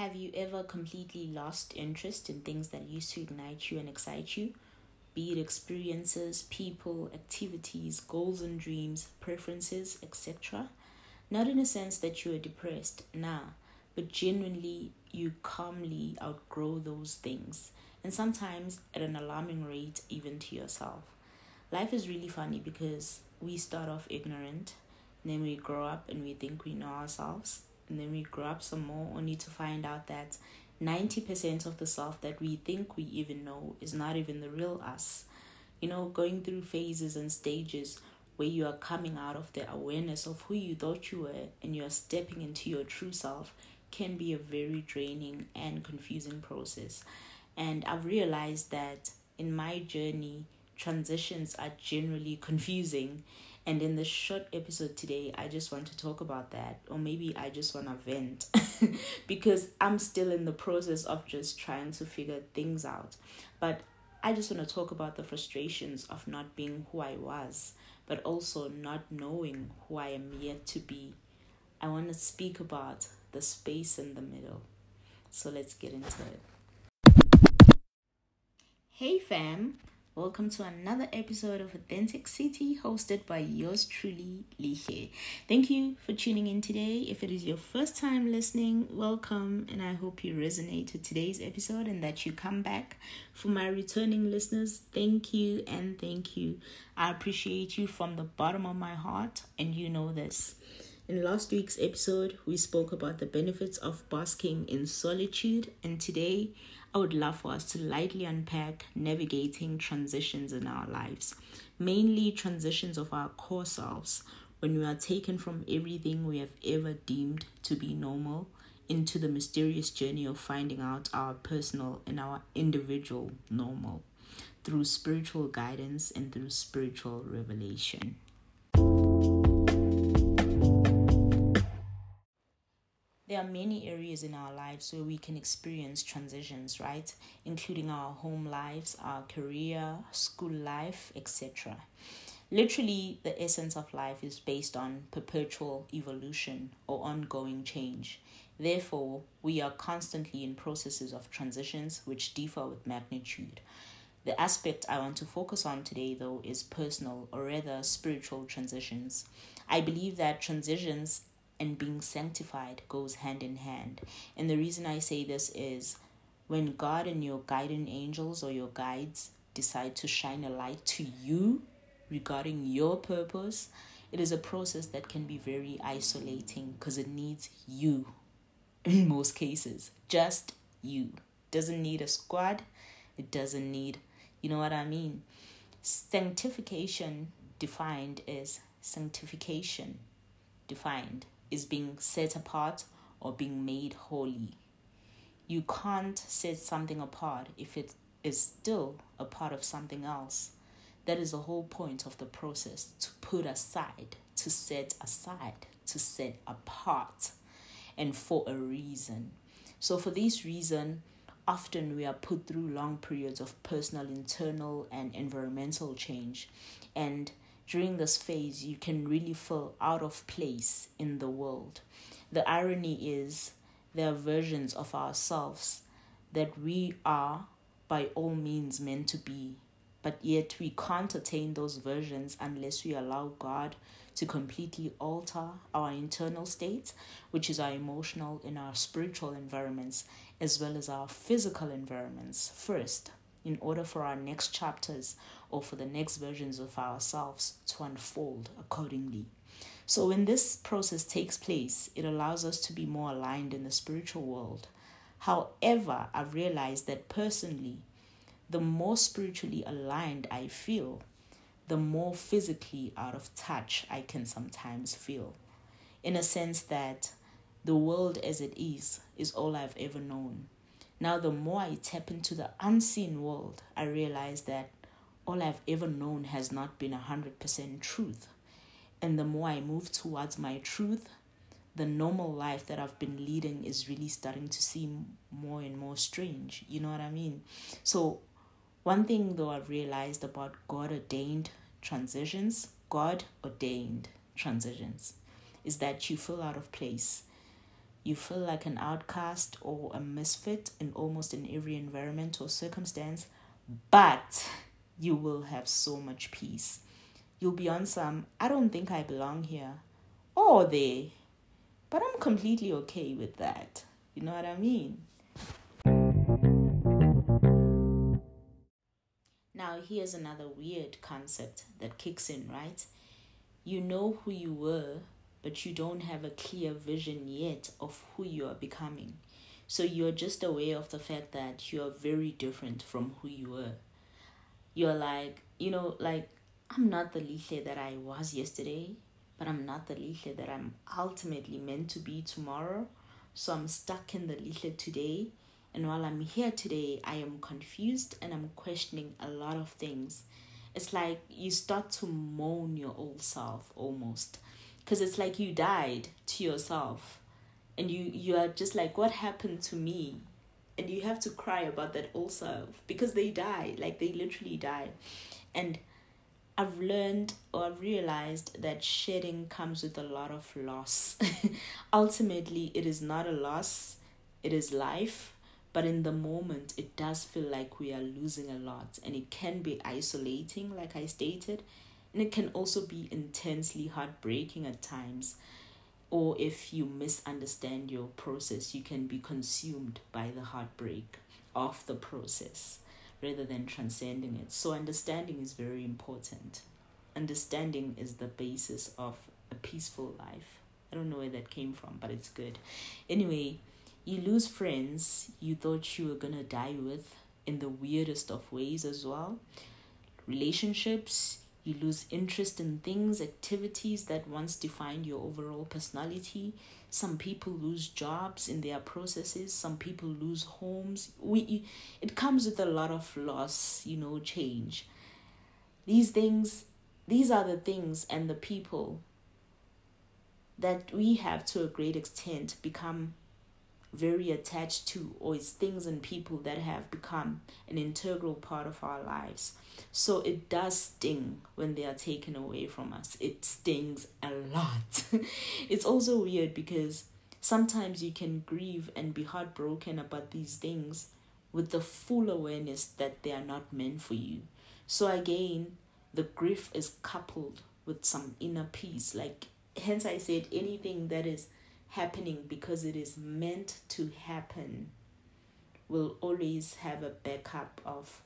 Have you ever completely lost interest in things that used to ignite you and excite you? Be it experiences, people, activities, goals and dreams, preferences, etc. Not in a sense that you are depressed, nah, but genuinely you calmly outgrow those things, and sometimes at an alarming rate, even to yourself. Life is really funny because we start off ignorant, then we grow up and we think we know ourselves, and then we grow up some more only to find out that 90% of the self that we think we even know is not even the real us. You know, going through phases and stages where you are coming out of the awareness of who you thought you were and you are stepping into your true self can be a very draining and confusing process. And I've realized that in my journey, transitions are generally confusing and in this short episode today, I just want to talk about that, or maybe I just want to vent because I'm still in the process of just trying to figure things out. But I just want to talk about the frustrations of not being who I was, but also not knowing who I am yet to be. I want to speak about the space in the middle. So let's get into it. Hey, fam. Welcome to another episode of Authentic City hosted by yours truly, Lihle. Thank you for tuning in today. If it is your first time listening, welcome and I hope you resonate with today's episode and that you come back. For my returning listeners, thank you and thank you. I appreciate you from the bottom of my heart and you know this. In last week's episode, we spoke about the benefits of basking in solitude, and today I would love for us to lightly unpack navigating transitions in our lives, mainly transitions of our core selves when we are taken from everything we have ever deemed to be normal into the mysterious journey of finding out our personal and our individual normal through spiritual guidance and through spiritual revelation. There are many areas in our lives where we can experience transitions, right? Including our home lives, our career, school life, etc. Literally, the essence of life is based on perpetual evolution or ongoing change. Therefore, we are constantly in processes of transitions which differ with magnitude. The aspect I want to focus on today, though, is personal or rather spiritual transitions. I believe that transitions and being sanctified goes hand in hand. And the reason I say this is when God and your guiding angels or your guides decide to shine a light to you regarding your purpose, it is a process that can be very isolating because it needs you in most cases. Just you. Doesn't need a squad. It doesn't need, you know what I mean? Sanctification defined is sanctification defined is being set apart or being made holy. You can't set something apart if it is still a part of something else. That is the whole point of the process to put aside, to set aside, to set apart, and for a reason. So, for this reason, often we are put through long periods of personal, internal, and environmental change. And during this phase, you can really feel out of place in the world. The irony is, there are versions of ourselves that we are by all means meant to be, but yet we can't attain those versions unless we allow God to completely alter our internal states, which is our emotional and our spiritual environments, as well as our physical environments first in order for our next chapters or for the next versions of ourselves to unfold accordingly. So, when this process takes place, it allows us to be more aligned in the spiritual world. However, I've realized that personally, the more spiritually aligned I feel, the more physically out of touch I can sometimes feel. In a sense that the world as it is is all I've ever known. Now, the more I tap into the unseen world, I realize that all I've ever known has not been 100% truth. And the more I move towards my truth, the normal life that I've been leading is really starting to seem more and more strange. You know what I mean? So, one thing though I've realized about God ordained transitions, God ordained transitions, is that you feel out of place You feel like an outcast or a misfit in almost in every environment or circumstance, but you will have so much peace. You'll be on some, I don't think I belong here or there, but I'm completely okay with that. You know what I mean? Now, here's another weird concept that kicks in, right? You know who you were, but you don't have a clear vision yet of who you are becoming. So you're just aware of the fact that you are very different from who you were. You're like, you know, like, I'm not the Lihle that I was yesterday, but I'm not the Lihle that I'm ultimately meant to be tomorrow. So I'm stuck in the Lihle today. And while I'm here today, I am confused and I'm questioning a lot of things. It's like you start to moan your old self almost because it's like you died to yourself. And you you are just like what happened to me? And you have to cry about that also because they die like they literally die and I've learned or I've realized that shedding comes with a lot of loss. Ultimately, it is not a loss, it is life. But in the moment, it does feel like we are losing a lot, and it can be isolating, like I stated, and it can also be intensely heartbreaking at times. Or if you misunderstand your process, you can be consumed by the heartbreak of the process rather than transcending it. So, understanding is very important. Understanding is the basis of a peaceful life. I don't know where that came from, but it's good. Anyway, you lose friends you thought you were gonna die with in the weirdest of ways as well. Relationships, you lose interest in things, activities that once defined your overall personality. Some people lose jobs in their processes, some people lose homes. We it comes with a lot of loss, you know, change. These things these are the things and the people that we have to a great extent become very attached to, or it's things and people that have become an integral part of our lives. So it does sting when they are taken away from us. It stings a lot. it's also weird because sometimes you can grieve and be heartbroken about these things with the full awareness that they are not meant for you. So again, the grief is coupled with some inner peace. Like, hence, I said anything that is happening because it is meant to happen will always have a backup of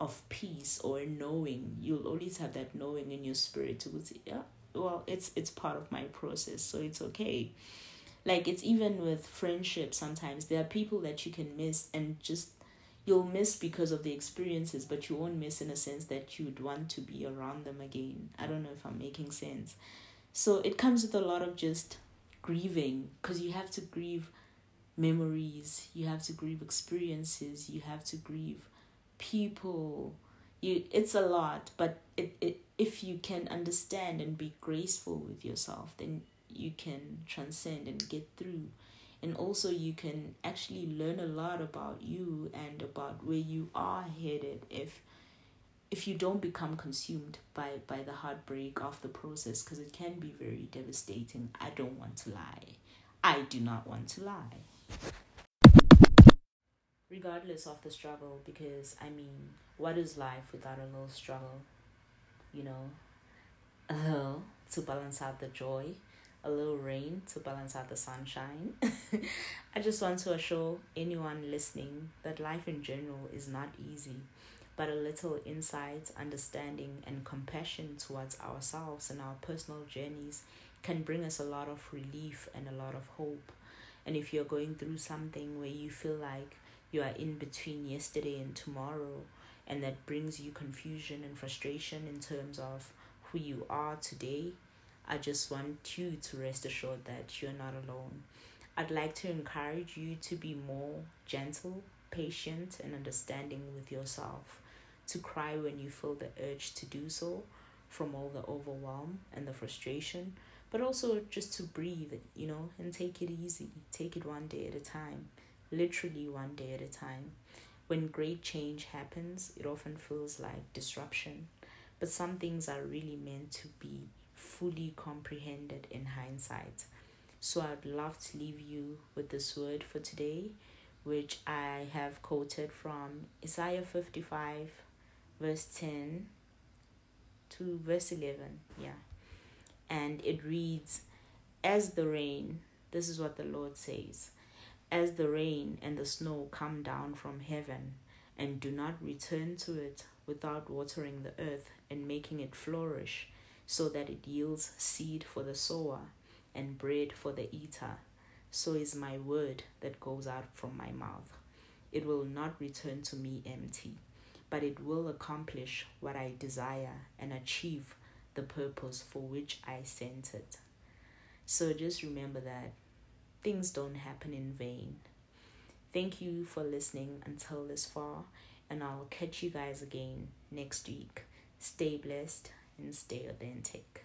of peace or knowing. You'll always have that knowing in your spirit to say yeah well it's it's part of my process so it's okay. Like it's even with friendship sometimes. There are people that you can miss and just you'll miss because of the experiences but you won't miss in a sense that you'd want to be around them again. I don't know if i'm making sense. So it comes with a lot of just grieving because you have to grieve memories you have to grieve experiences you have to grieve people. You it's a lot but it, it if you can understand and be graceful with yourself then you can transcend and get through. And also you can actually learn a lot about you and about where you are headed if if you don't become consumed by by the heartbreak of the process because it can be very devastating. I don't want to lie. I do not want to lie. Regardless of the struggle because i mean what is life without a little struggle? You know? A little to balance out the joy a little rain to balance out the sunshine. I just want to assure anyone listening that life in general is not easy but a little insight, understanding, and compassion towards ourselves and our personal journeys can bring us a lot of relief and a lot of hope. And if you're going through something where you feel like you are in between yesterday and tomorrow, and that brings you confusion and frustration in terms of who you are today, I just want you to rest assured that you're not alone. I'd like to encourage you to be more gentle, patient, and understanding with yourself to cry when you feel the urge to do so from all the overwhelm and the frustration, but also just to breathe, you know, and take it easy. Take it one day at a time, literally one day at a time. When great change happens, it often feels like disruption, but some things are really meant to be fully comprehended in hindsight. So I'd love to leave you with this word for today, which I have quoted from Isaiah 55, verse 10 to verse 11. Yeah. And it reads, As the rain, this is what the Lord says, as the rain and the snow come down from heaven and do not return to it without watering the earth and making it flourish, so that it yields seed for the sower and bread for the eater, so is my word that goes out from my mouth. It will not return to me empty, but it will accomplish what I desire and achieve the purpose for which I sent it. So just remember that things don't happen in vain. Thank you for listening until this far, and I'll catch you guys again next week. Stay blessed and stay authentic.